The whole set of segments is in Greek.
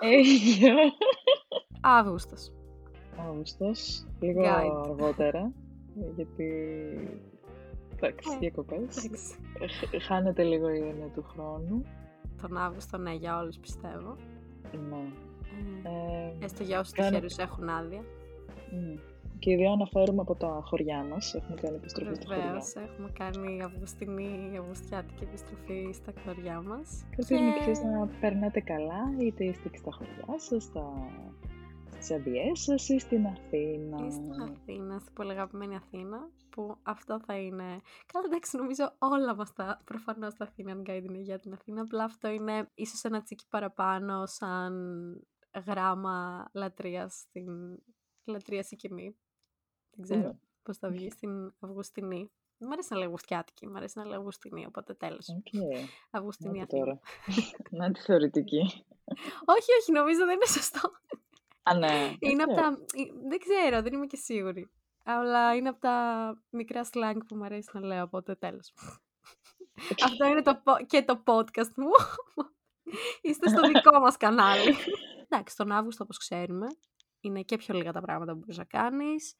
Αίγιο. Αύγουστος. Αύγουστος. Λίγο Guide. αργότερα. Γιατί... Εντάξει, Ε, διακοπές. εντάξει. Χ- Χάνεται λίγο η έννοια του χρόνου. Τον Αύγουστο, ναι, για όλους πιστεύω. Ναι. Ε, Ε, έστω για όσους κάνω- τυχερούς έχουν άδεια. μ. Και οι δύο αναφέρουμε από τα χωριά μας. Έχουμε κάνει επιστροφή στα χωριά. Βεβαίως, έχουμε κάνει αυγουστινή, αυγουστιάτικη επιστροφή στα χωριά μας. Ελπίζουμε και εσείς να περνάτε καλά, είτε είστε και στα χωριά σας, στα... στις άδειές σας ή στην Αθήνα. Ή στην Αθήνα, στην πολύ αγαπημένη Αθήνα, που αυτό θα είναι... Καλά, εντάξει, νομίζω όλα μας τα, προφανώς τα Αθήνα Guide είναι για την Αθήνα, απλά αυτό είναι ίσως ένα τσικ παραπάνω σαν γράμμα λατρείας στην λατρεία Σικημή. Δεν ξέρω Ναι. πώς θα βγει στην Αυγουστινή. Δεν μ' αρέσει να λέω Αυγουστιάτικη, μ' αρέσει να λέω Αυγουστινή, οπότε τέλος. Οκ. Αυγουστινή Να Αθήνα. τώρα. Να τη θεωρητική. όχι, όχι, νομίζω δεν είναι σωστό. Α, ναι. Είναι από οκ. τα. ε, Δεν ξέρω, δεν είμαι και σίγουρη. Αλλά είναι από τα μικρά slang που μου αρέσει να λέω, οπότε τέλος. Αυτό είναι το, po- και το podcast μου. Είστε στο δικό μας κανάλι. Εντάξει, τον Αύγουστο, όπως ξέρουμε, είναι και πιο λίγα τα πράγματα που μπορείς να κάνεις.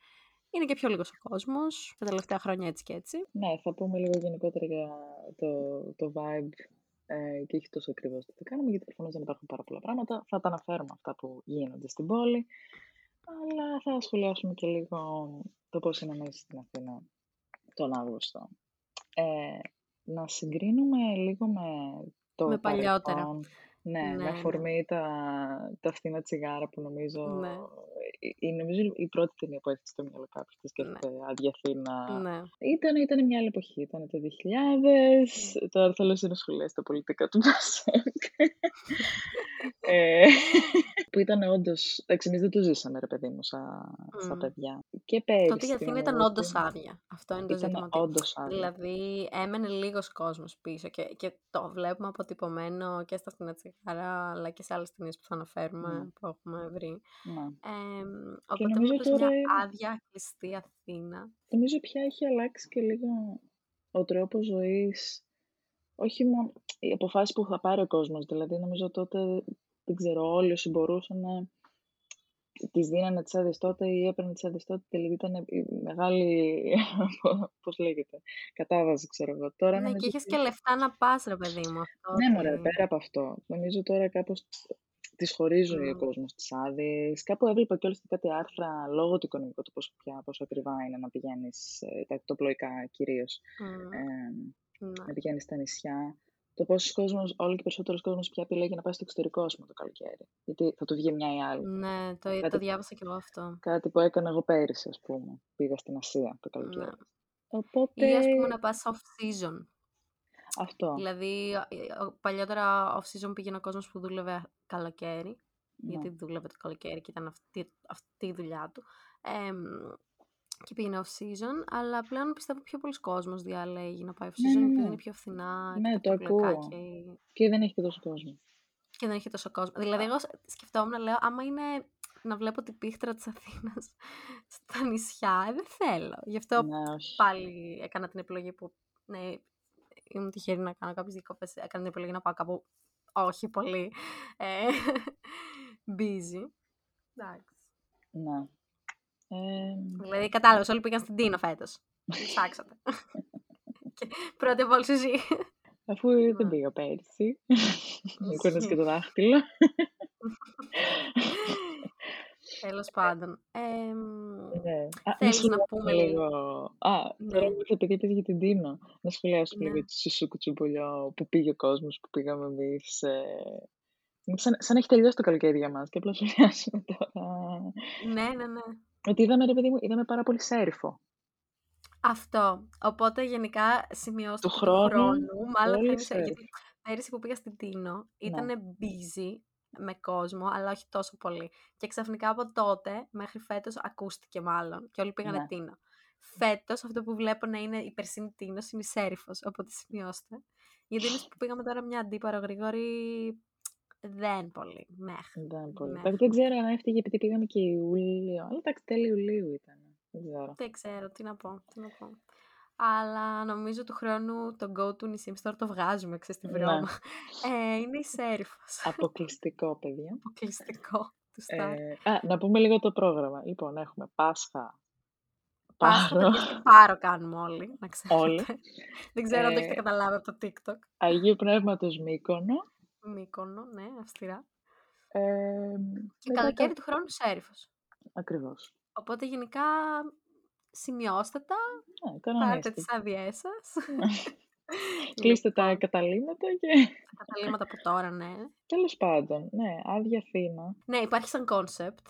Είναι και πιο λίγος ο κόσμος. Τα τελευταία χρόνια έτσι και έτσι. Ναι, θα πούμε λίγο γενικότερα για το, το vibe ε, και όχι τόσο ακριβώς τι θα κάνουμε, γιατί προφανώς δεν υπάρχουν πάρα πολλά πράγματα. Θα τα αναφέρουμε αυτά που γίνονται στην πόλη, αλλά θα σχολιάσουμε και λίγο το πώς είναι μέσα στην Αθήνα τον Αύγουστο. Ε, να συγκρίνουμε λίγο με το Με παλιότερα. παρελθόν. Ναι, Ναι, με ναι. αφορμή τα, τα φθηνά τσιγάρα που νομίζω Ναι. Ε, ε, νομίζω η πρώτη ταινία που έρχεται στο μυαλό κάποιος που σκέφτεται άδεια Αθήνα Ναι. ήταν, ήταν μια άλλη εποχή, ήταν το 2000, τώρα θέλω να σχολιάσεις τα πολιτικά του Μασέκ. ε, που ήταν όντως. Εντάξει, εμείς δεν το ζήσαμε, ρε παιδί μου, σαν, σαν Μμ. παιδιά. Και πέρυσι. Τότε η Αθήνα ήταν όντως άδεια. Αυτό είναι το Ήταν ζήτημα. ότι όντως άδεια. Δηλαδή έμενε λίγος κόσμος πίσω και, και το βλέπουμε αποτυπωμένο και στα φθηνά τσιγάρα αλλά και σε άλλες ταινίες που θα αναφέρουμε Ναι. που έχουμε βρει. Ναι. Ε, οπότε νομίζω βλέπεις τώρα μια είναι- άδεια κλειστή Αθήνα. Νομίζω πια έχει αλλάξει και λίγο ο τρόπος ζωής. Όχι μόνο οι αποφάσεις που θα πάρει ο κόσμος. Δηλαδή, νομίζω τότε, δεν ξέρω, όλοι όσοι μπορούσαν να τις δίνανε τις άδειες τότε ή έπαιρναν τις άδειες τότε. Δηλαδή, ήταν η μεγάλη, πώς λέγεται, κατάβαση, ξέρω εγώ. Τώρα Ναι, νομίζω και είχες ότι- και λεφτά να πας ρε παιδί μου. Αυτό Ναι, ότι- μωρέ, πέρα από αυτό. Νομίζω τώρα κάπως τις χωρίζει ο Μμ. κόσμος τις άδειες. Κάπου έβλεπα κιόλας και κάτι άρθρα λόγω του οικονομικού του πόσο, πια, πόσο ακριβά είναι να πηγαίνεις, ε, τα τοπλοϊκά κυρίως, Μμ, ε, ναι. να πηγαίνεις στα νησιά. Το πόσος κόσμος, όλο και περισσότερος κόσμος πια επιλέγει να πάει στο εξωτερικό, ας πούμε, το καλοκαίρι. Γιατί θα του βγει μια ή άλλη. Ναι, το, Κάτι- το διάβασα και εγώ αυτό. Κάτι που έκανα εγώ πέρυσι, ας πούμε. Πήγα στην Ασία το Ναι. καλοκαίρι. Οπότε, Ή ας πούμε να πας off season. Αυτό. Δηλαδή, ο- ο- παλιότερα off season πήγαινε ο κόσμος που δούλευε καλοκαίρι, Ναι. γιατί δούλευε το καλοκαίρι και ήταν αυτή, αυτή η δουλειά του. Εμ, και πήγαινε off season, αλλά πλέον πιστεύω πιο πολλοί κόσμος διαλέγει να πάει off Ναι, season, ναι, επειδή ναι. είναι πιο φθηνά Ναι, και το τα τοπλοϊκά ακούω. και, Και δεν έχει και τόσο κόσμο. και δεν έχει τόσο κόσμο. Δηλαδή, εγώ σκεφτόμουν, λέω, άμα είναι να βλέπω την πίχτρα της Αθήνας στα νησιά, ε, δεν θέλω. Γι' αυτό Ναι, όχι. πάλι έκανα την επιλογή που ναι, ήμουν τυχερή να κάνω κάποιες διακοπές. Έκανα την επιλογή να πάω κάπου όχι πολύ ε, busy. Εντάξει. Ναι. Ε, Δηλαδή, κατάλαβες, όλοι πήγαν στην Τίνο φέτος. Ψάξατε. και πρώτη από όλους εσύ. αφού δεν Ναι. πήγα πέρσι. Μου κόρνες και το δάχτυλο. Τέλος πάντων. εμ, Ναι. Α, Θέλεις να σχολιάσουμε πούμε λίγο. Α, Ναι. τώρα που ήρθε επειδή πήγε για την Τίνο. Να σχολιάσουμε Ναι. λίγο το Σουσού Κουτσουμπολιό που πήγε ο κόσμος, που πήγαμε εμείς. Ε... είναι Σαν, σαν να έχει τελειώσει το καλοκαίρι για μας και απλά σχολιάσουμε τώρα. ναι, ναι, ναι. Ότι είδαμε, ρε παιδί μου, είδαμε πάρα πολύ σέριφο. Αυτό. Οπότε γενικά σημειώστε Του ότι χρόνου, μάλλον όλοι θα είναι σε- ξέρουν. γιατί πέρυσι που πήγα στην Τίνο Ναι. ήταν busy με κόσμο, αλλά όχι τόσο πολύ. Και ξαφνικά από τότε μέχρι φέτος ακούστηκε μάλλον και όλοι πήγανε Ναι. Τίνο. Φέτος αυτό που βλέπω να είναι η περσίνη Τίνος είναι η Σέριφος, οπότε σημειώστε. Γιατί είναι που πήγαμε τώρα μια αντίπαρο γρήγορη, δεν πολύ, μέχρι. Δεν, πολύ. Ναι. Εντάξει, δεν ξέρω αν έφταιγε επειδή πήγαμε και Ιούλιο. Αλλά εντάξει, τέλη Ιουλίου ήταν. Δεν ξέρω. Δεν ξέρω τι να πω, τι να πω. Αλλά νομίζω του χρόνου το go to νησί τώρα το βγάζουμε, ξέρεις, τη Ναι. βρώμα. Ε, είναι η Σέριφος. Αποκλειστικό, παιδιά. Αποκλειστικό του Σταρ. Ε, α, να πούμε λίγο το πρόγραμμα. Λοιπόν, έχουμε Πάσχα, Πάσχα, Πάρο, παιδιά, και πάρο κάνουμε όλοι, να όλοι. ξέρετε. Δεν ξέρω αν το έχετε Ε, καταλάβει από το TikTok. Αγίου Πνεύματος Μύκονο. Μύκονο, ναι, αυστηρά. Ε, Και μετά καλοκαίρι κα... του χρόνου Σέριφος. Ακριβώς. Οπότε γενικά σημειώστε τα, Ναι, πάρτε κανονίστε. τις άδειές σας. Ναι. Κλείστε τα λοιπόν, καταλύματα και... τα καταλύματα από τώρα, ναι. Τέλος πάντων, ναι, άδεια Αθήνα. Ναι, υπάρχει σαν concept,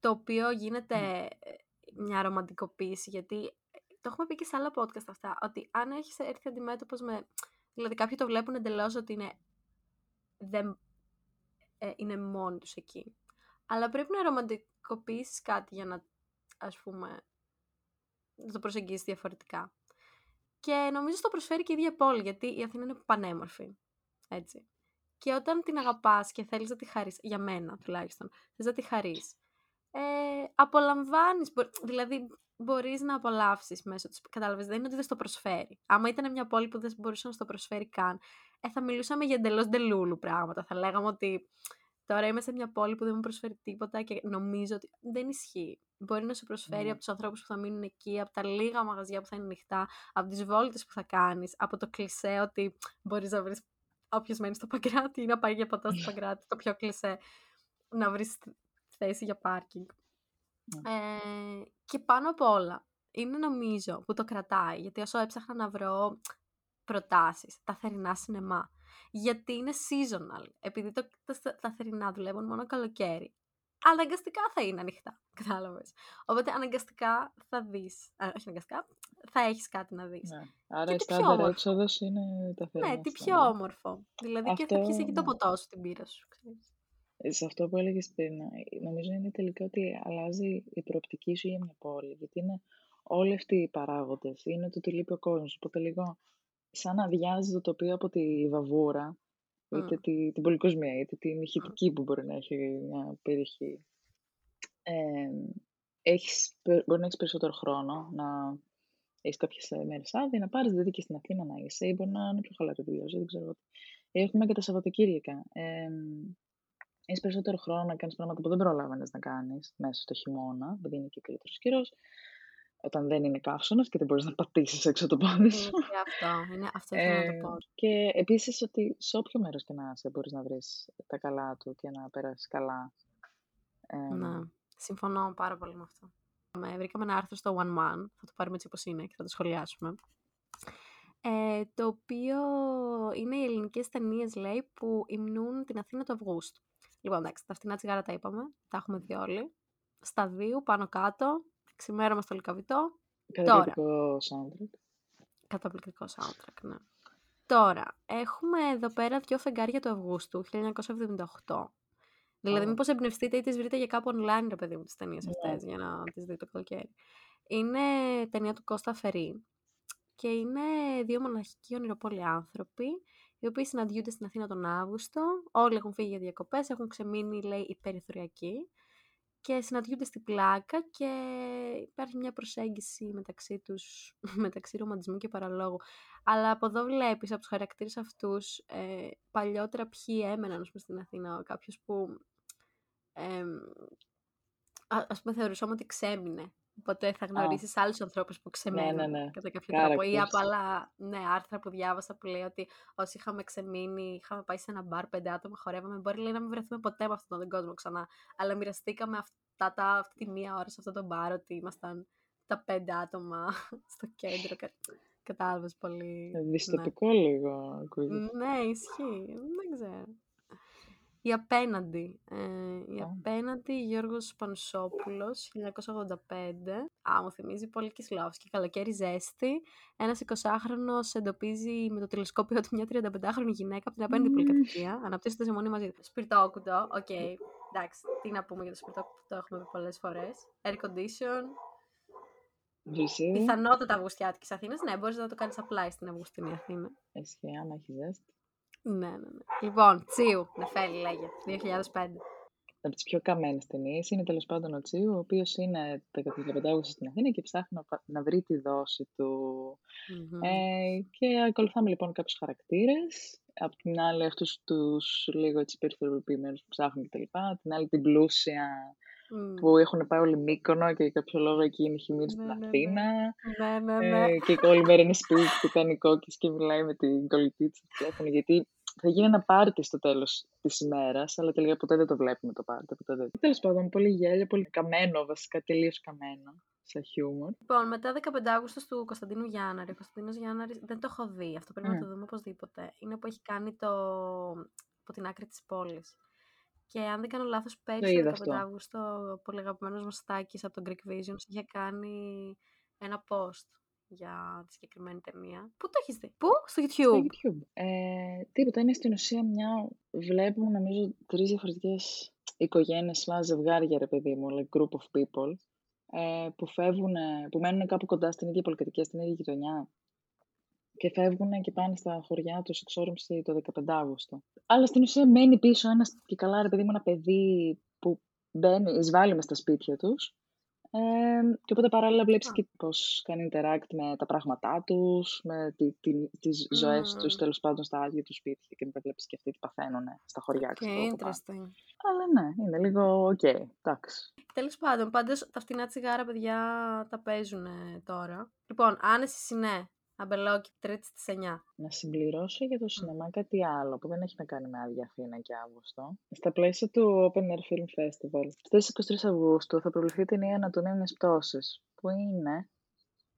το οποίο γίνεται Ναι. ε, μια ρομαντικοποίηση, γιατί ε, το έχουμε πει και σε άλλα podcast αυτά, ότι αν έχεις έρθει αντιμέτωπος με... Δηλαδή κάποιοι το βλέπουν εντελώς ότι είναι, δεν, ε, είναι μόνοι τους εκεί. Αλλά πρέπει να ρομαντικοποιήσεις κάτι για να, ας πούμε, να το προσεγγίσεις διαφορετικά. Και νομίζω στο προσφέρει και η ίδια πόλη, γιατί η Αθήνα είναι πανέμορφη. Έτσι. Και όταν την αγαπάς και θέλεις να τη χαρείς, για μένα τουλάχιστον, θες να τη χαρείς, ε, απολαμβάνεις, μπο- δηλαδή μπορείς να απολαύσεις μέσω της, κατάλαβες, δεν είναι ότι δεν στο προσφέρει. Άμα ήταν μια πόλη που δεν μπορούσε να στο προσφέρει καν, ε, θα μιλούσαμε για εντελώς ντελούλου πράγματα. Θα λέγαμε ότι τώρα είμαι σε μια πόλη που δεν μου προσφέρει τίποτα και νομίζω ότι δεν ισχύει. Μπορεί να σου προσφέρει Ναι. από τους ανθρώπους που θα μείνουν εκεί, από τα λίγα μαγαζιά που θα είναι ανοιχτά, από τις βόλτες που θα κάνεις, από το κλισέ ότι μπορείς να βρεις όποιος μένει στο Παγκράτη ή να πάει για ποτό στο Παγκράτη, το πιο κλισέ, να βρεις θέση για πάρκινγκ. Ναι. Ε, και πάνω απ' όλα, είναι νομίζω που το κρατάει, γιατί όσο έψαχνα να βρω προτάσεις, τα θερινά σινεμά, γιατί είναι seasonal, επειδή το, τα, τα θερινά δουλεύουν μόνο καλοκαίρι, αναγκαστικά θα είναι ανοιχτά, κατάλαβες. Οπότε αναγκαστικά θα δεις, α, όχι αναγκαστικά, θα έχεις κάτι να δεις. Ναι. Άρα Και η τι πιο στάνταρ όμορφο. έξοδος είναι τα Ναι, θερινά τι πιο σινεμά. όμορφο. Δηλαδή και θα Αυτό, πιεις εκεί το ναι. ποτό σου, την πύρα σου, ξέρεις. Ε, Σε αυτό που έλεγες πριν, ε, νομίζω είναι τελικά ότι αλλάζει η προοπτική σου για μια πόλη. Γιατί είναι όλοι αυτοί οι παράγοντες. Είναι το ότι λείπει ο κόσμος. Οπότε λίγο σαν να αδειάζει το τοπίο από τη βαβούρα, είτε Μμ, τη, την πολυκοσμία, είτε την μμ. ηχητική που μπορεί να έχει μια περιοχή. Ε, έχεις, πε- μπορεί να έχεις περισσότερο χρόνο, να έχεις κάποιες ε, μέρες άδεια, να πάρεις δηλαδή και στην Αθήνα να είσαι, ή μπορεί να είναι πιο χαλαρή δουλειά σου, δεν ξέρω εγώ. τι. Έχουμε και τα Σαββατοκύριακα. Ε, έχεις περισσότερο χρόνο να κάνεις πράγματα που δεν προλάβαινες να κάνεις μέσα στο χειμώνα, επειδή είναι και καλύτερος καιρός, όταν δεν είναι καύσωνας και δεν μπορείς να πατήσεις έξω το πόδι Είναι σου. και αυτό, είναι, αυτό ήθελα να το Ε, πω. και επίσης ότι σε όποιο μέρος και να είσαι μπορείς να βρεις τα καλά του και να περάσεις καλά. Ε, Ναι, συμφωνώ πάρα πολύ με αυτό. Με- Βρήκαμε ένα άρθρο στο One Man, θα το πάρουμε έτσι όπως είναι και θα το σχολιάσουμε. Ε, το οποίο είναι οι ελληνικές ταινίες λέει, που υμνούν την Αθήνα του Αυγούστου. Λοιπόν, εντάξει, τα φτηνά τσιγάρα τα είπαμε, τα έχουμε δει όλοι. Στα δύο, πάνω κάτω, ξημέρωμα στο Λυκαβητό. Τώρα, καταπληκτικό soundtrack. καταπληκτικό soundtrack, ναι. Τώρα, έχουμε εδώ πέρα δύο φεγγάρια του Αυγούστου, 1978. Δηλαδή, Ω, μήπως εμπνευστείτε ή τις βρείτε για κάπου online, ρε παιδί μου, τις ταινίες ναι. αυτές, για να τις δείτε το καλοκαίρι. Είναι ταινία του Κώστα Φερή και είναι δύο μοναχικοί ονειροπόλοι άνθρωποι, οι οποίοι συναντιούνται στην Αθήνα τον Αύγουστο. Όλοι έχουν φύγει για διακοπές, έχουν ξεμείνει, λέει, οι περιθωριακοί και συναντιούνται στην πλάκα και υπάρχει μια προσέγγιση μεταξύ τους, μεταξύ ρομαντισμού και παραλόγου. Αλλά από εδώ βλέπεις από τους χαρακτήρες αυτούς ε, παλιότερα ποιοι έμεναν ας πούμε, στην Αθήνα; Κάποιος που εμ, α, ας πούμε θεωρούσαμε ότι ξέμεινε. Οπότε θα Α, γνωρίσεις άλλους ανθρώπους που ναι, ναι, ξεμένουν ναι. κατά κάποιο τρόπο. Ή από Characters. άλλα ναι, άρθρα που διάβασα που λέει ότι όσοι είχαμε ξεμείνει, είχαμε πάει σε ένα μπαρ πέντε άτομα, χορεύαμε. Μπορεί λέει, να μην βρεθούμε ποτέ με αυτόν τον κόσμο ξανά. Αλλά μοιραστήκαμε αυτά τα, αυτή τη μία ώρα σε αυτό το μπαρ ότι ήμασταν τα πέντε άτομα στο κέντρο. Κα, Κατάλαβες πολύ. Ναι. Δυστοπικό λίγο ακούγεται. Ναι, ισχύει. Δεν ξέρω. Η απέναντι. Ε, η Α, απέναντι Γιώργος Πανουσόπουλος, 1985. Α, μου θυμίζει πολύ Κισλόφσκι. Καλοκαίρι ζέστη. Ένας 20χρονος εντοπίζει με το τηλεσκόπιο του μια 35χρονη γυναίκα από την απέναντι πολυκατοικία. Αναπτύσσοντας εμμονή μαζί. Σπιρτόκουτο, OK. Okay. Εντάξει, τι να πούμε για το σπιρτόκουτο, το έχουμε πει πολλές φορές. Air condition. Βρυσίδι. Πιθανότατα Αυγουστιάτικης Αθήνας. Ναι, μπορείς να το κάνεις απλά στην Αυγουστινή Αθήνα. Ισχύει, άμα έχεις ζέστη. Ναι, ναι, ναι. Λοιπόν, Τσίου, Νεφέλη λέγεται, 2005. από τις πιο καμένες ταινίες είναι τέλος πάντων ο Τσίου, ο οποίος είναι 15 Αύγουστο στην Αθήνα και ψάχνει να, να βρει τη δόση του. Ε, και ακολουθάμε λοιπόν κάποιους χαρακτήρες. Απ' την άλλη αυτούς τους λίγο έτσι περιθωριοποιημένους που ψάχνουν κτλ. Την άλλη την πλούσια που έχουν πάει όλοι Μύκονο και για κάποιο λόγο εκεί είναι χειμήνη στην Ναι, ναι, ναι. Αθήνα. Ναι, ναι, ναι. Ε, και όλη μέρα είναι σπίτι και κάνει κόκκις και μιλάει με την κολλητή της στο τηλέφωνο. Γιατί θα γίνει ένα πάρτι στο τέλος της ημέρας, αλλά τελικά ποτέ δεν το βλέπουμε το πάρτι. Ποτέ δεν... Τέλος πάντων, πολύ γέλια, πολύ καμένο βασικά, τελείως καμένο σαν χιούμορ. Λοιπόν, μετά 15 Αύγουστος του Κωνσταντίνου Γιάνναρη. Ο Κωνσταντίνος Γιάνναρη δεν το έχω δει. Αυτό πρέπει να Mm. το δούμε οπωσδήποτε. Είναι που έχει κάνει το. από την άκρη της πόλης. Και αν δεν κάνω λάθος, πέρυσι είδα 15 αυτό. Αύγουστο, ο πολύ αγαπημένος μας Στάκης από το Greek Visions είχε κάνει ένα post για τη συγκεκριμένη ταινία. Πού το έχεις δει, Πού; Στο Στο YouTube. YouTube. Ε, τίποτα, είναι στην ουσία μια. Βλέπουμε, νομίζω, τρεις διαφορετικές οικογένειες, slash ζευγάρια, ρε παιδί μου, like group of people, ε, που φεύγουν, που μένουν κάπου κοντά στην ίδια πολυκατοικία, στην ίδια γειτονιά και φεύγουν και πάνε στα χωριά τους εξόρυμψη το 15 Αύγουστο. Αλλά στην ουσία μένει πίσω ένας και καλά, ρε παιδί μου, ένα παιδί που μπαίνει, εισβάλλει μες στα σπίτια τους ε, και οπότε παράλληλα βλέπεις Α. και πώς κάνει interact με τα πράγματά τους, με τη, τη, τις ζωές τους Mm. τέλος πάντων στα άδεια του σπίτια και μετά βλέπεις και αυτοί τι παθαίνουν στα χωριά Okay, ξέρω εγώ, που πάνε. interesting. Αλλά ναι, είναι λίγο οκ, εντάξει. Τέλος πάντων, πάντως τα φτηνά τσιγάρα, παιδιά, τα παίζουν τώρα. Λοιπόν, Άνεση ναι, αμπελόκι, Τρίτη στις 9. Να συμπληρώσω για το σινεμά κάτι άλλο που δεν έχει να κάνει με άδεια Αθήνα και Αύγουστο. Στα πλαίσια του Open Air Film Festival, στις 23 Αυγούστου θα προβληθεί η ταινία Ανατομία μιας πτώσης, που είναι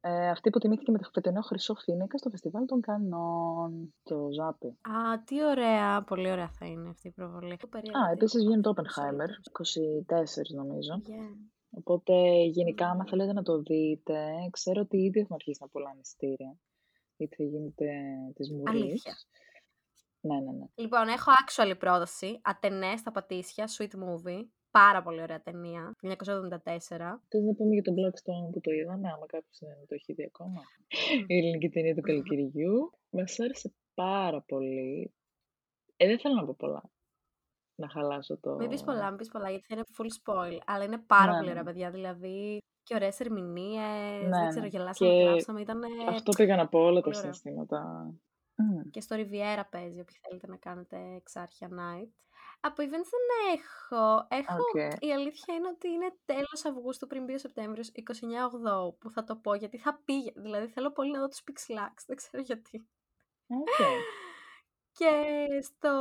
ε, αυτή που τιμήθηκε με το φετινό Χρυσό Φίνικα στο Φεστιβάλ των Κανών, το Ζάπι. Α, τι ωραία, πολύ ωραία θα είναι αυτή η προβολή. Α, επίσης βγαίνει το Oppenheimer, 24 νομίζω. Yeah. Οπότε γενικά, άμα θέλετε να το δείτε, ξέρω ότι ήδη έχουν αρχίσει να πουλάνε ειστήρια. Γιατί θα γίνεται της Μουρής. Αλήθεια. Ναι, ναι, ναι. Λοιπόν, έχω actual πρόταση. Ατενές στα Πατήσια, sweet movie. Πάρα πολύ ωραία ταινία. 1974. Θες να πούμε για τον Blackstone που το είδαμε, άμα κάποιος δεν το έχει δει ακόμα. Η ελληνική ταινία του καλοκαιριού. Μας άρεσε πάρα πολύ. Ε, δεν θέλω να πω πολλά. Να χαλάσω το... Μην πεις πολλά, μην πεις πολλά, γιατί θα είναι full spoil. Αλλά είναι πάρα Ναι, πολύ ναι. ωραία, παιδιά. Δηλαδή, και ωραίες ερμηνείες. Ναι, δεν ξέρω, ναι. γελάσαμε, Και κλάψαμε. Ήταν Αυτό πήγα να πω όλα τα πολύ ωραίο. συναισθήματα. Μμ. Και στο Riviera παίζει, όποιοι θέλετε να κάνετε Εξάρχεια night. Από events δεν έχω. Έχω. Οκ. Η αλήθεια είναι ότι είναι τέλος Αυγούστου πριν μπει ο Σεπτέμβριος, 29 Αυγούστου, που θα το πω γιατί θα πήγε. Δηλαδή θέλω πολύ να δω τους Πυξ Λαξ, δεν ξέρω γιατί. Οκ. Και στο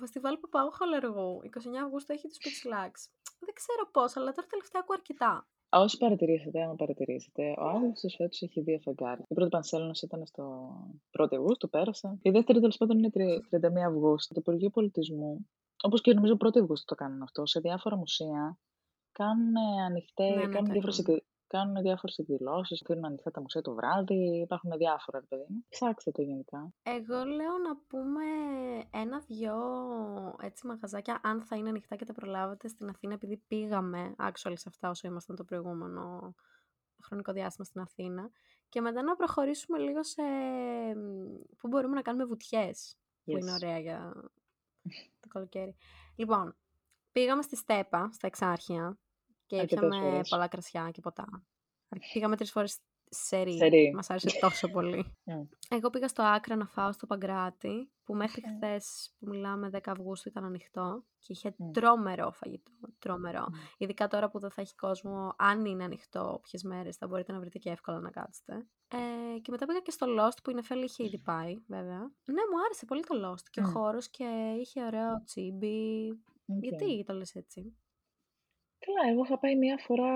φεστιβάλ που πάω Χολαργού, 29 Αυγούστου έχει τους Πυξ Λαξ. Δεν ξέρω πώς, αλλά τώρα τελευταία ακούω αρκετά. Όσοι παρατηρήσετε, άμα παρατηρήσετε, ο Αύγουστος φέτος έχει δύο φεγγάρια. Η πρώτη πανσέλινος ήταν στο 1η Αυγούστου, πέρασε. Η δεύτερη τέλος πάντων είναι τρι- 31 Αυγούστου. Το Υπουργείο Πολιτισμού, όπως και νομίζω 1η Αυγούστου το κάνουν αυτό, σε διάφορα μουσεία κάνουν ανοιχτές, Ναι, ναι, κάνουν, το διάφορες, έκαναν. εκδη- κάνουν διάφορες εκδηλώσεις, κλείνουν ανοιχτά τα μουσεία το βράδυ, υπάρχουν διάφορα, ρε παιδί μου. Ψάξτε το γενικά. Εγώ λέω να πούμε ένα-δυο έτσι μαγαζάκια, αν θα είναι ανοιχτά και τα προλάβετε στην Αθήνα, επειδή πήγαμε actually σε αυτά όσο ήμασταν το προηγούμενο χρονικό διάστημα στην Αθήνα. Και μετά να προχωρήσουμε λίγο σε μ, που μπορούμε να κάνουμε βουτιές, που είναι Yes. ωραία για το καλοκαίρι. Λοιπόν, πήγαμε στη Στέπα, στα Εξάρχεια, και Αρκετές ήπιαμε φορές. πολλά κρασιά και ποτά. Πήγαμε τρεις φορές σερί. Σερί. Μας άρεσε τόσο πολύ. Μμ. Εγώ πήγα στο Άκρα να φάω στο Παγκράτι, που μέχρι Οκ. χθες που μιλάμε 10 Αυγούστου ήταν ανοιχτό και είχε Μμ. τρομερό φαγητό. Τρομερό. Μμ. Ειδικά τώρα που δεν θα έχει κόσμο, αν είναι ανοιχτό όποιες μέρες, θα μπορείτε να βρείτε και εύκολα να κάτσετε. Ε, και μετά πήγα και στο Lost που η Νεφέλη είχε ήδη πάει, βέβαια. Ναι, μου άρεσε πολύ το Lost και ο Μμ. χώρος και είχε ωραίο τσίμπι. Οκ. Γιατί το λες έτσι; Καλά, εγώ είχα πάει μία φορά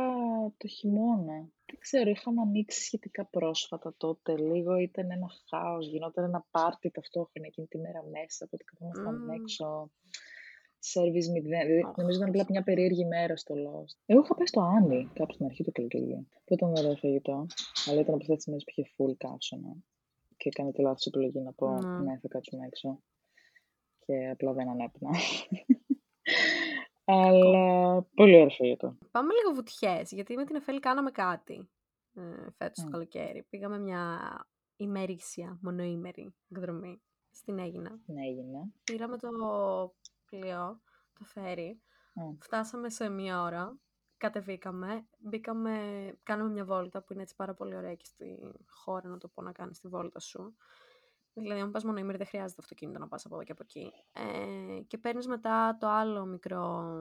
το χειμώνα. Δεν ξέρω, είχαμε ανοίξει σχετικά πρόσφατα τότε. Λίγο ήταν ένα χάος, γινόταν ένα πάρτι ταυτόχρονα εκείνη τη μέρα μέσα, οπότε καθόμασταν Μμμ. έξω. Service μηδέν. Δηλαδή, Οχ. νομίζω ήταν απλά μια περίεργη μέρα στο Lost. Εγώ είχα πάει στο Άννη κάπου στην αρχή του καλοκαιριού. Που ήταν ωραίο φαγητό, αλλά ήταν από αυτές τις μέρες που είχε full καύσωνα. Και έκανε τη λάθος επιλογή να πω, Ναι. ναι, θα κάτσουμε έξω. Και απλά δεν ανέπνα. Αλλά πολύ ωραίο φαγητό. Πάμε λίγο βουτιές, γιατί με την Εφέλη κάναμε κάτι ε, φέτος το Μμ. καλοκαίρι. Πήγαμε μια ημερήσια, μονοήμερη εκδρομή στην Έγινα. Ναι, έγινε. Πήραμε το πλοίο, το φέρι, Φτάσαμε σε μία ώρα, κατεβήκαμε, μπήκαμε, κάναμε μια βόλτα που είναι έτσι πάρα πολύ ωραία και στη χώρα να το πω να κάνεις τη βόλτα σου. Δηλαδή, αν πας μόνο ημέρη, δεν χρειάζεται αυτοκίνητο να πας από εδώ και από εκεί. Ε, και παίρνεις μετά το άλλο μικρό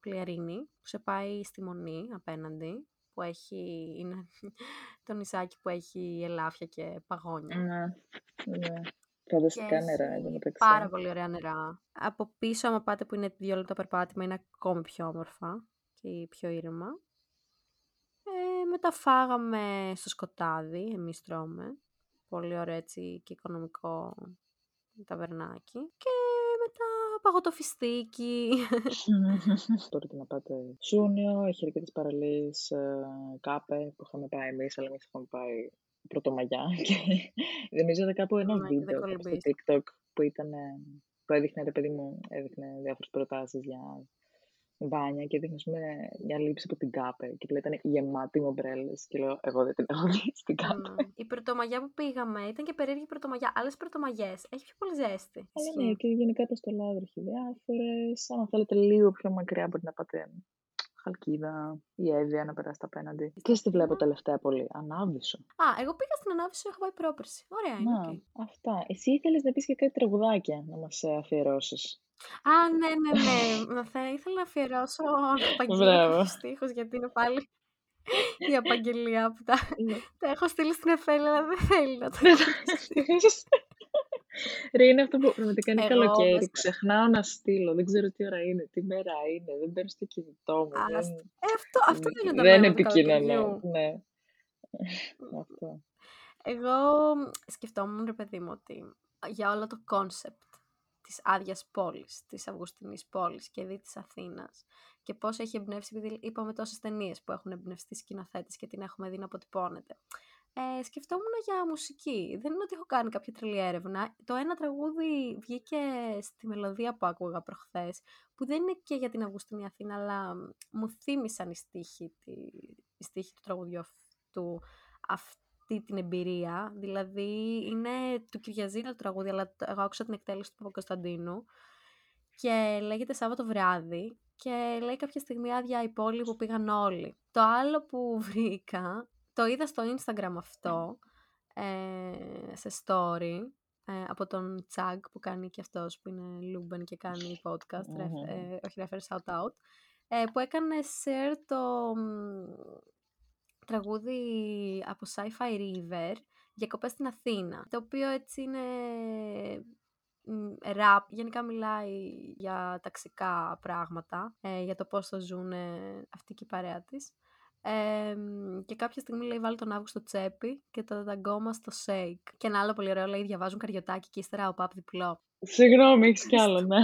πλιαρίνι που σε πάει στη Μονή απέναντι, που έχει, είναι το νησάκι που έχει ελάφια και παγόνια. Ναι, ναι. Φανταστικά νερά, εδώ μεταξύ. Πάρα πολύ ωραία νερά. Από πίσω, άμα πάτε που είναι δύο λεπτά περπάτημα, είναι ακόμη πιο όμορφα και πιο ήρεμα. Ε, μετά φάγαμε στο σκοτάδι, εμείς τρώμε. Πολύ ωραίο έτσι και οικονομικό ταβερνάκι. Και μετά παγωτοφιστίκι. Μπορείτε να πάτε Σούνιο, έχει αρκετές παραλίες κάπε που είχαμε πάει εμείς, αλλά εμείς είχαμε πάει πρωτομαγιά. Και νομίζω ότι κάπου ένα ναι, βίντεο στο TikTok που ήταν. που έδειχνε, ρε παιδί μου, έδειχνε διάφορες προτάσεις για μπάνια και δείχνει μια λήψη από την κάπε και πλέον ήταν γεμάτη με ομπρέλες. Και λέω, Εγώ δεν την έχω δει στην κάπε. Mm. Η πρωτομαγιά που πήγαμε ήταν και περίεργη πρωτομαγιά. Άλλες πρωτομαγιές έχει πιο πολύ ζέστη. Αλλά ναι, και γενικά το στολάδρο έχει διάφορες. Αν θέλετε λίγο πιο μακριά, μπορεί να πάτε Χαλκίδα, η Εύβοια να περάσει απέναντι. Τι στη βλέπω τελευταία πολύ, Ανάβησο. Α, εγώ πήγα στην Ανάβησο, έχω πάει πρόπερση. Ωραία, είναι. Να, okay. αυτά. Εσύ ήθελες να πεις και κάτι τραγουδάκια να μας αφιερώσεις. Α, ναι, ναι, ναι. θα ήθελα να αφιερώσω απαγγελία στίχους, γιατί είναι πάλι η απαγγελία που τα, ναι. τα έχω στείλει στη Νεφέλη, αλλά δεν θέλει να το Ρε, είναι αυτό που πραγματικά είναι καλοκαίρι. Ξεχνάω να στείλω. Δεν ξέρω τι ώρα είναι, τι μέρα είναι. Δεν παίρνω στο κινητό μου. δεν... Ε, αυτό, αυτό είναι το Δεν επικοινωνώ. Ναι. αυτό. Εγώ σκεφτόμουν, ρε παιδί μου, ότι για όλο το concept της άδειας πόλης, της Αυγουστινής πόλης και δι της Αθήνας και πώς έχει εμπνεύσει, επειδή είπαμε τόσες ταινίες που έχουν εμπνευστεί σκηνοθέτες και την έχουμε δει να αποτυπώνεται. Ε, σκεφτόμουν για μουσική. Δεν είναι ότι έχω κάνει κάποια τρελή έρευνα. Το ένα τραγούδι βγήκε στη μελωδία που άκουγα προχθές, που δεν είναι και για την Αυγουστινή Αθήνα, αλλά μου θύμισαν οι στίχοι, οι στίχοι του τραγουδιού αυτού αυτή την εμπειρία. Δηλαδή, είναι του Κυριαζίνα το τραγούδι, αλλά εγώ άκουσα την εκτέλεση του Παπακοσταντίνου και λέγεται Σάββατο βράδυ και λέει κάποια στιγμή άδεια η πόλη που πήγαν όλοι. Το άλλο που βρήκα, το είδα στο Instagram αυτό, ε, σε story, ε, από τον Τσάγκ που κάνει και αυτός που είναι λούμπεν και κάνει podcast, ε, όχι ρε φερ shout out, ε, που έκανε share το τραγούδι από Sci-Fi River κοπές στην Αθήνα, το οποίο έτσι είναι ραπ, γενικά μιλάει για ταξικά πράγματα, ε, για το πώς θα ζουν αυτή και η παρέα της. Ε, και κάποια στιγμή λέει βάλει τον Αύγουστο τσέπη και τα δαγκώμα στο σέικ. Και ένα άλλο πολύ ωραίο λέει διαβάζουν καριωτάκι και ύστερα ο παπ διπλό. Συγγνώμη, έχεις κι άλλο, ναι.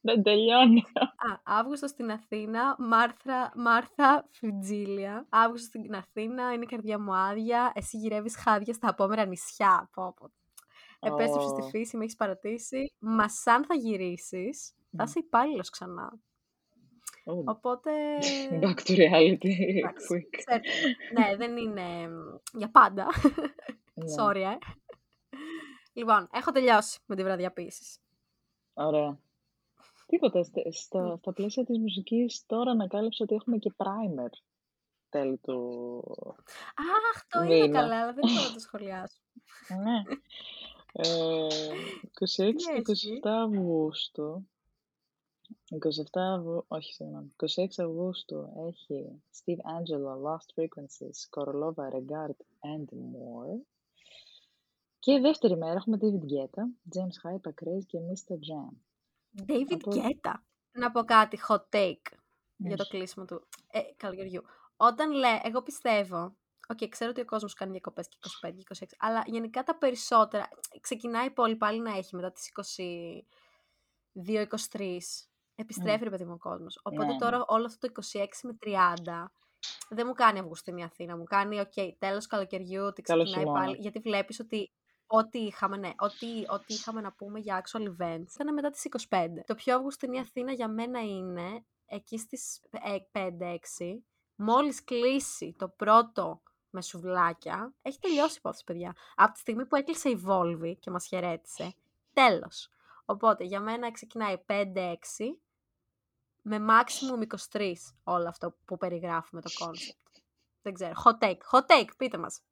Δεν τελειώνει. Α, Αύγουστο στην Αθήνα, Μάρθα, Μάρθα Φιτζίλια. Αύγουστο στην Αθήνα, είναι η καρδιά μου άδεια. Εσύ γυρεύεις χάδια στα απόμερα νησιά. Πω, πω. Επέστρεψες στη φύση, με έχεις παρατήσει. Μα αν θα γυρίσεις, θα είσαι υπάλληλος ξανά. Oh. Οπότε. Back to reality. ναι, δεν είναι για πάντα. Ναι. Sorry, ε. Λοιπόν, έχω τελειώσει με τη βραδιαποίηση. Ωραία. Τίποτα. Στα, στα πλαίσια της μουσικής τώρα ανακάλυψα ότι έχουμε και primer τέλη του Αχ, το είδα καλά, αλλά δεν μπορώ να το σχολιάσω. ναι. Ε, 26 και 27 Αυγούστου 27 Αυγούστου, όχι συγγνώμη, 26 Αυγούστου έχει Steve Angelo, Lost Frequencies, Korolova, Regard and More. Και δεύτερη μέρα έχουμε David Guetta, James Hype, Craze και Mr. Jam. David Από... Guetta. Να πω κάτι, hot take για το κλείσιμο του ε, καλοκαιριού. Όταν λέει, εγώ πιστεύω, OK, okay, ξέρω ότι ο κόσμος κάνει διακοπές και 25 26, αλλά γενικά τα περισσότερα, ξεκινάει η πόλη πάλι να έχει μετά τις 22-23. Επιστρέφει, mm. ρε παιδί μου, ο κόσμος. Οπότε yeah. τώρα όλο αυτό το 26 με 30 δεν μου κάνει Αυγουστινή Αθήνα. Μου κάνει, OK, okay, τέλος καλοκαιριού, ότι ξεκινάει πάλι. Γιατί βλέπεις ότι ό,τι είχαμε, ναι, ό,τι, ό,τι είχαμε να πούμε για actual events ήταν μετά τις 25. Το πιο Αυγουστινή Αθήνα για μένα είναι εκεί στις 5-6, μόλις κλείσει το πρώτο με σουβλάκια, έχει τελειώσει η υπόθεση, παιδιά. Από τη στιγμή που έκλεισε η Volvi και μας χαιρέτησε, τέλος. Οπότε για μένα ξεκινάει 5-6, με maximum 23 όλο αυτό που περιγράφουμε το concept. Δεν ξέρω. Hot take. Hot take, πείτε μας.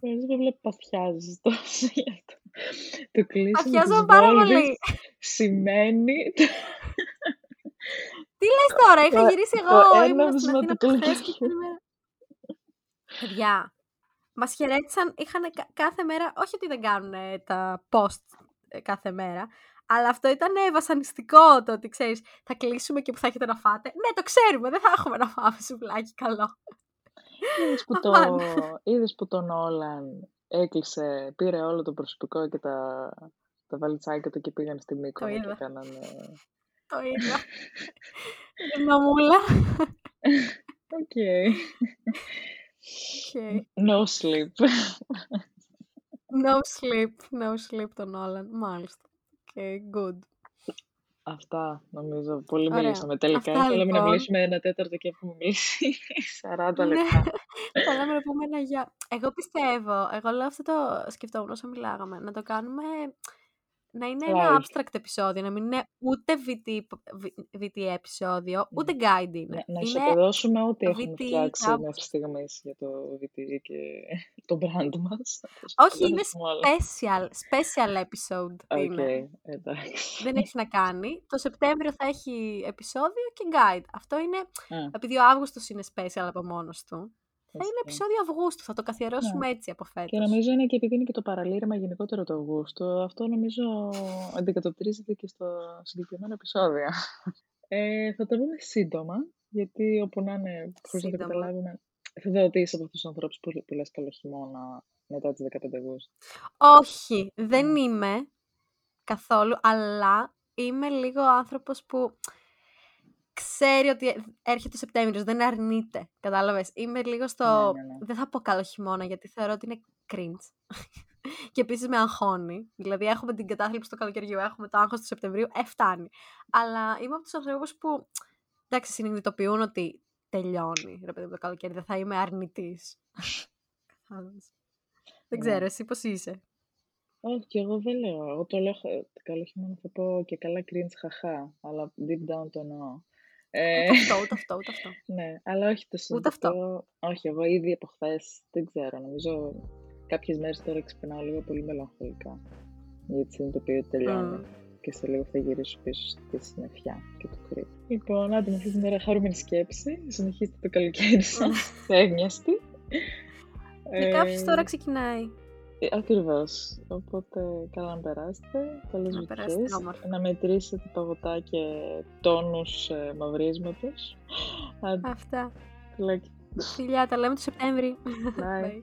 Εγώ δεν βλέπω παθιάζεις τόσο γι' αυτό. Το κλείσιμο Παθιάζομαι πάρα πολύ. σημαίνει... Τι λες τώρα, είχα Το- γυρίσει το εγώ, ήμουν έναυσμα στην Αθήνα του από χθες και καλοκαιριού. την ημέρα. Παιδιά, μας χαιρέτησαν, είχαν κάθε μέρα, όχι ότι δεν κάνουν ε, τα post ε, κάθε μέρα, αλλά αυτό ήταν ε, βασανιστικό το ότι ξέρεις, θα κλείσουμε και που θα έχετε να φάτε. Ναι, το ξέρουμε, δεν θα έχουμε να φάμε σουβλάκι καλό. Είδες που, το, Αμάν. είδες που τον Όλαν έκλεισε, πήρε όλο το προσωπικό και τα, τα βαλιτσάκια του και πήγαν στη Μύκονο και είδα. κάνανε... Το είδα. Η μαμούλα. OK. Okay. No sleep. No sleep, no sleep τον Όλαν. Μάλιστα. Okay, good. Αυτά νομίζω. Πολύ Ωραία. μιλήσαμε τελικά. Αυτά, Θέλαμε να λοιπόν. μιλήσουμε ένα τέταρτο και έχουμε μιλήσει 40 Ναι. λεπτά. Θέλαμε να πούμε ένα για... Εγώ πιστεύω, εγώ λέω αυτό το σκεφτόμουν όσο μιλάγαμε, να το κάνουμε να είναι ένα Live. abstract επεισόδιο, να μην είναι ούτε VT, β- VT επεισόδιο, ούτε guide είναι. Να, να είναι ισοπεδώσουμε ό,τι έχουμε VT φτιάξει κάπου- μέχρι στιγμής για το VT και το brand μας. Όχι, είναι special, special episode είναι. Οκ, εντάξει. Δεν έχει να κάνει. Το Σεπτέμβριο θα έχει επεισόδιο και guide. Αυτό είναι, Α, επειδή ο Αύγουστος είναι special από μόνος του, θα είναι ισχύει. επεισόδιο Αυγούστου. Θα το καθιερώσουμε έτσι από φέτος. Και νομίζω είναι και επειδή είναι και το παραλήρημα γενικότερο το Αυγούστου, αυτό νομίζω αντικατοπτρίζεται και στο συγκεκριμένο επεισόδιο. Ε, θα τα πούμε σύντομα, γιατί όπου να είναι, χωρίς να το Σύντομα. καταλάβουμε, θα δω ότι είσαι από αυτούς τους ανθρώπους που, που λες καλό χειμώνα μετά τις 15 Αυγούστου. Όχι, δεν Μμ. είμαι καθόλου, αλλά είμαι λίγο άνθρωπος που ξέρει ότι έρχεται ο Σεπτέμβριος, δεν αρνείται, κατάλαβες. Είμαι λίγο στο... Ναι, ναι, ναι. Δεν θα πω καλό χειμώνα, γιατί θεωρώ ότι είναι cringe. και επίσης με αγχώνει. Δηλαδή έχουμε την κατάθλιψη του καλοκαιριού, έχουμε το άγχος του Σεπτεμβρίου, ε, φτάνει. Αλλά είμαι από τους ανθρώπους που, εντάξει, συνειδητοποιούν ότι τελειώνει, ρε παιδί μου, το καλοκαίρι, δεν θα είμαι αρνητής. Κατάλαβες. δεν Ναι. ξέρω, εσύ πώς είσαι; Όχι, και εγώ δεν λέω. Εγώ το λέω χα- καλό χειμώνα θα πω και καλά cringe χαχά, αλλά deep down το εννοώ. Ε, Ούτε αυτό, ούτε αυτό, ούτε αυτό. ναι, αλλά όχι το Ούτε αυτό. συνειδητοποιώ. Όχι, εγώ ήδη από χθες δεν ξέρω. Νομίζω κάποιες μέρες τώρα ξυπνάω λίγο πολύ μελαγχολικά. Γιατί συνειδητοποιώ ότι τελειώνει. Μμ. Και σε λίγο θα γυρίσω πίσω στη συννεφιά και το κρύο. Λοιπόν, άντε με αυτή την ωραία χαρούμενη σκέψη. Συνεχίστε το καλοκαίρι σας. Εύνιαστη. Για κάποιους τώρα ξεκινάει. Ε, ακριβώς. Οπότε καλά να περάσετε. Καλές Να βουτιές. περάσετε όμορφα. Να μετρήσετε παγωτά και τόνους ε, μαυρίσματος. Άντε, Αυτά. φιλάκια. Φιλιά, τα λέμε το Σεπτέμβρη. Bye. Bye.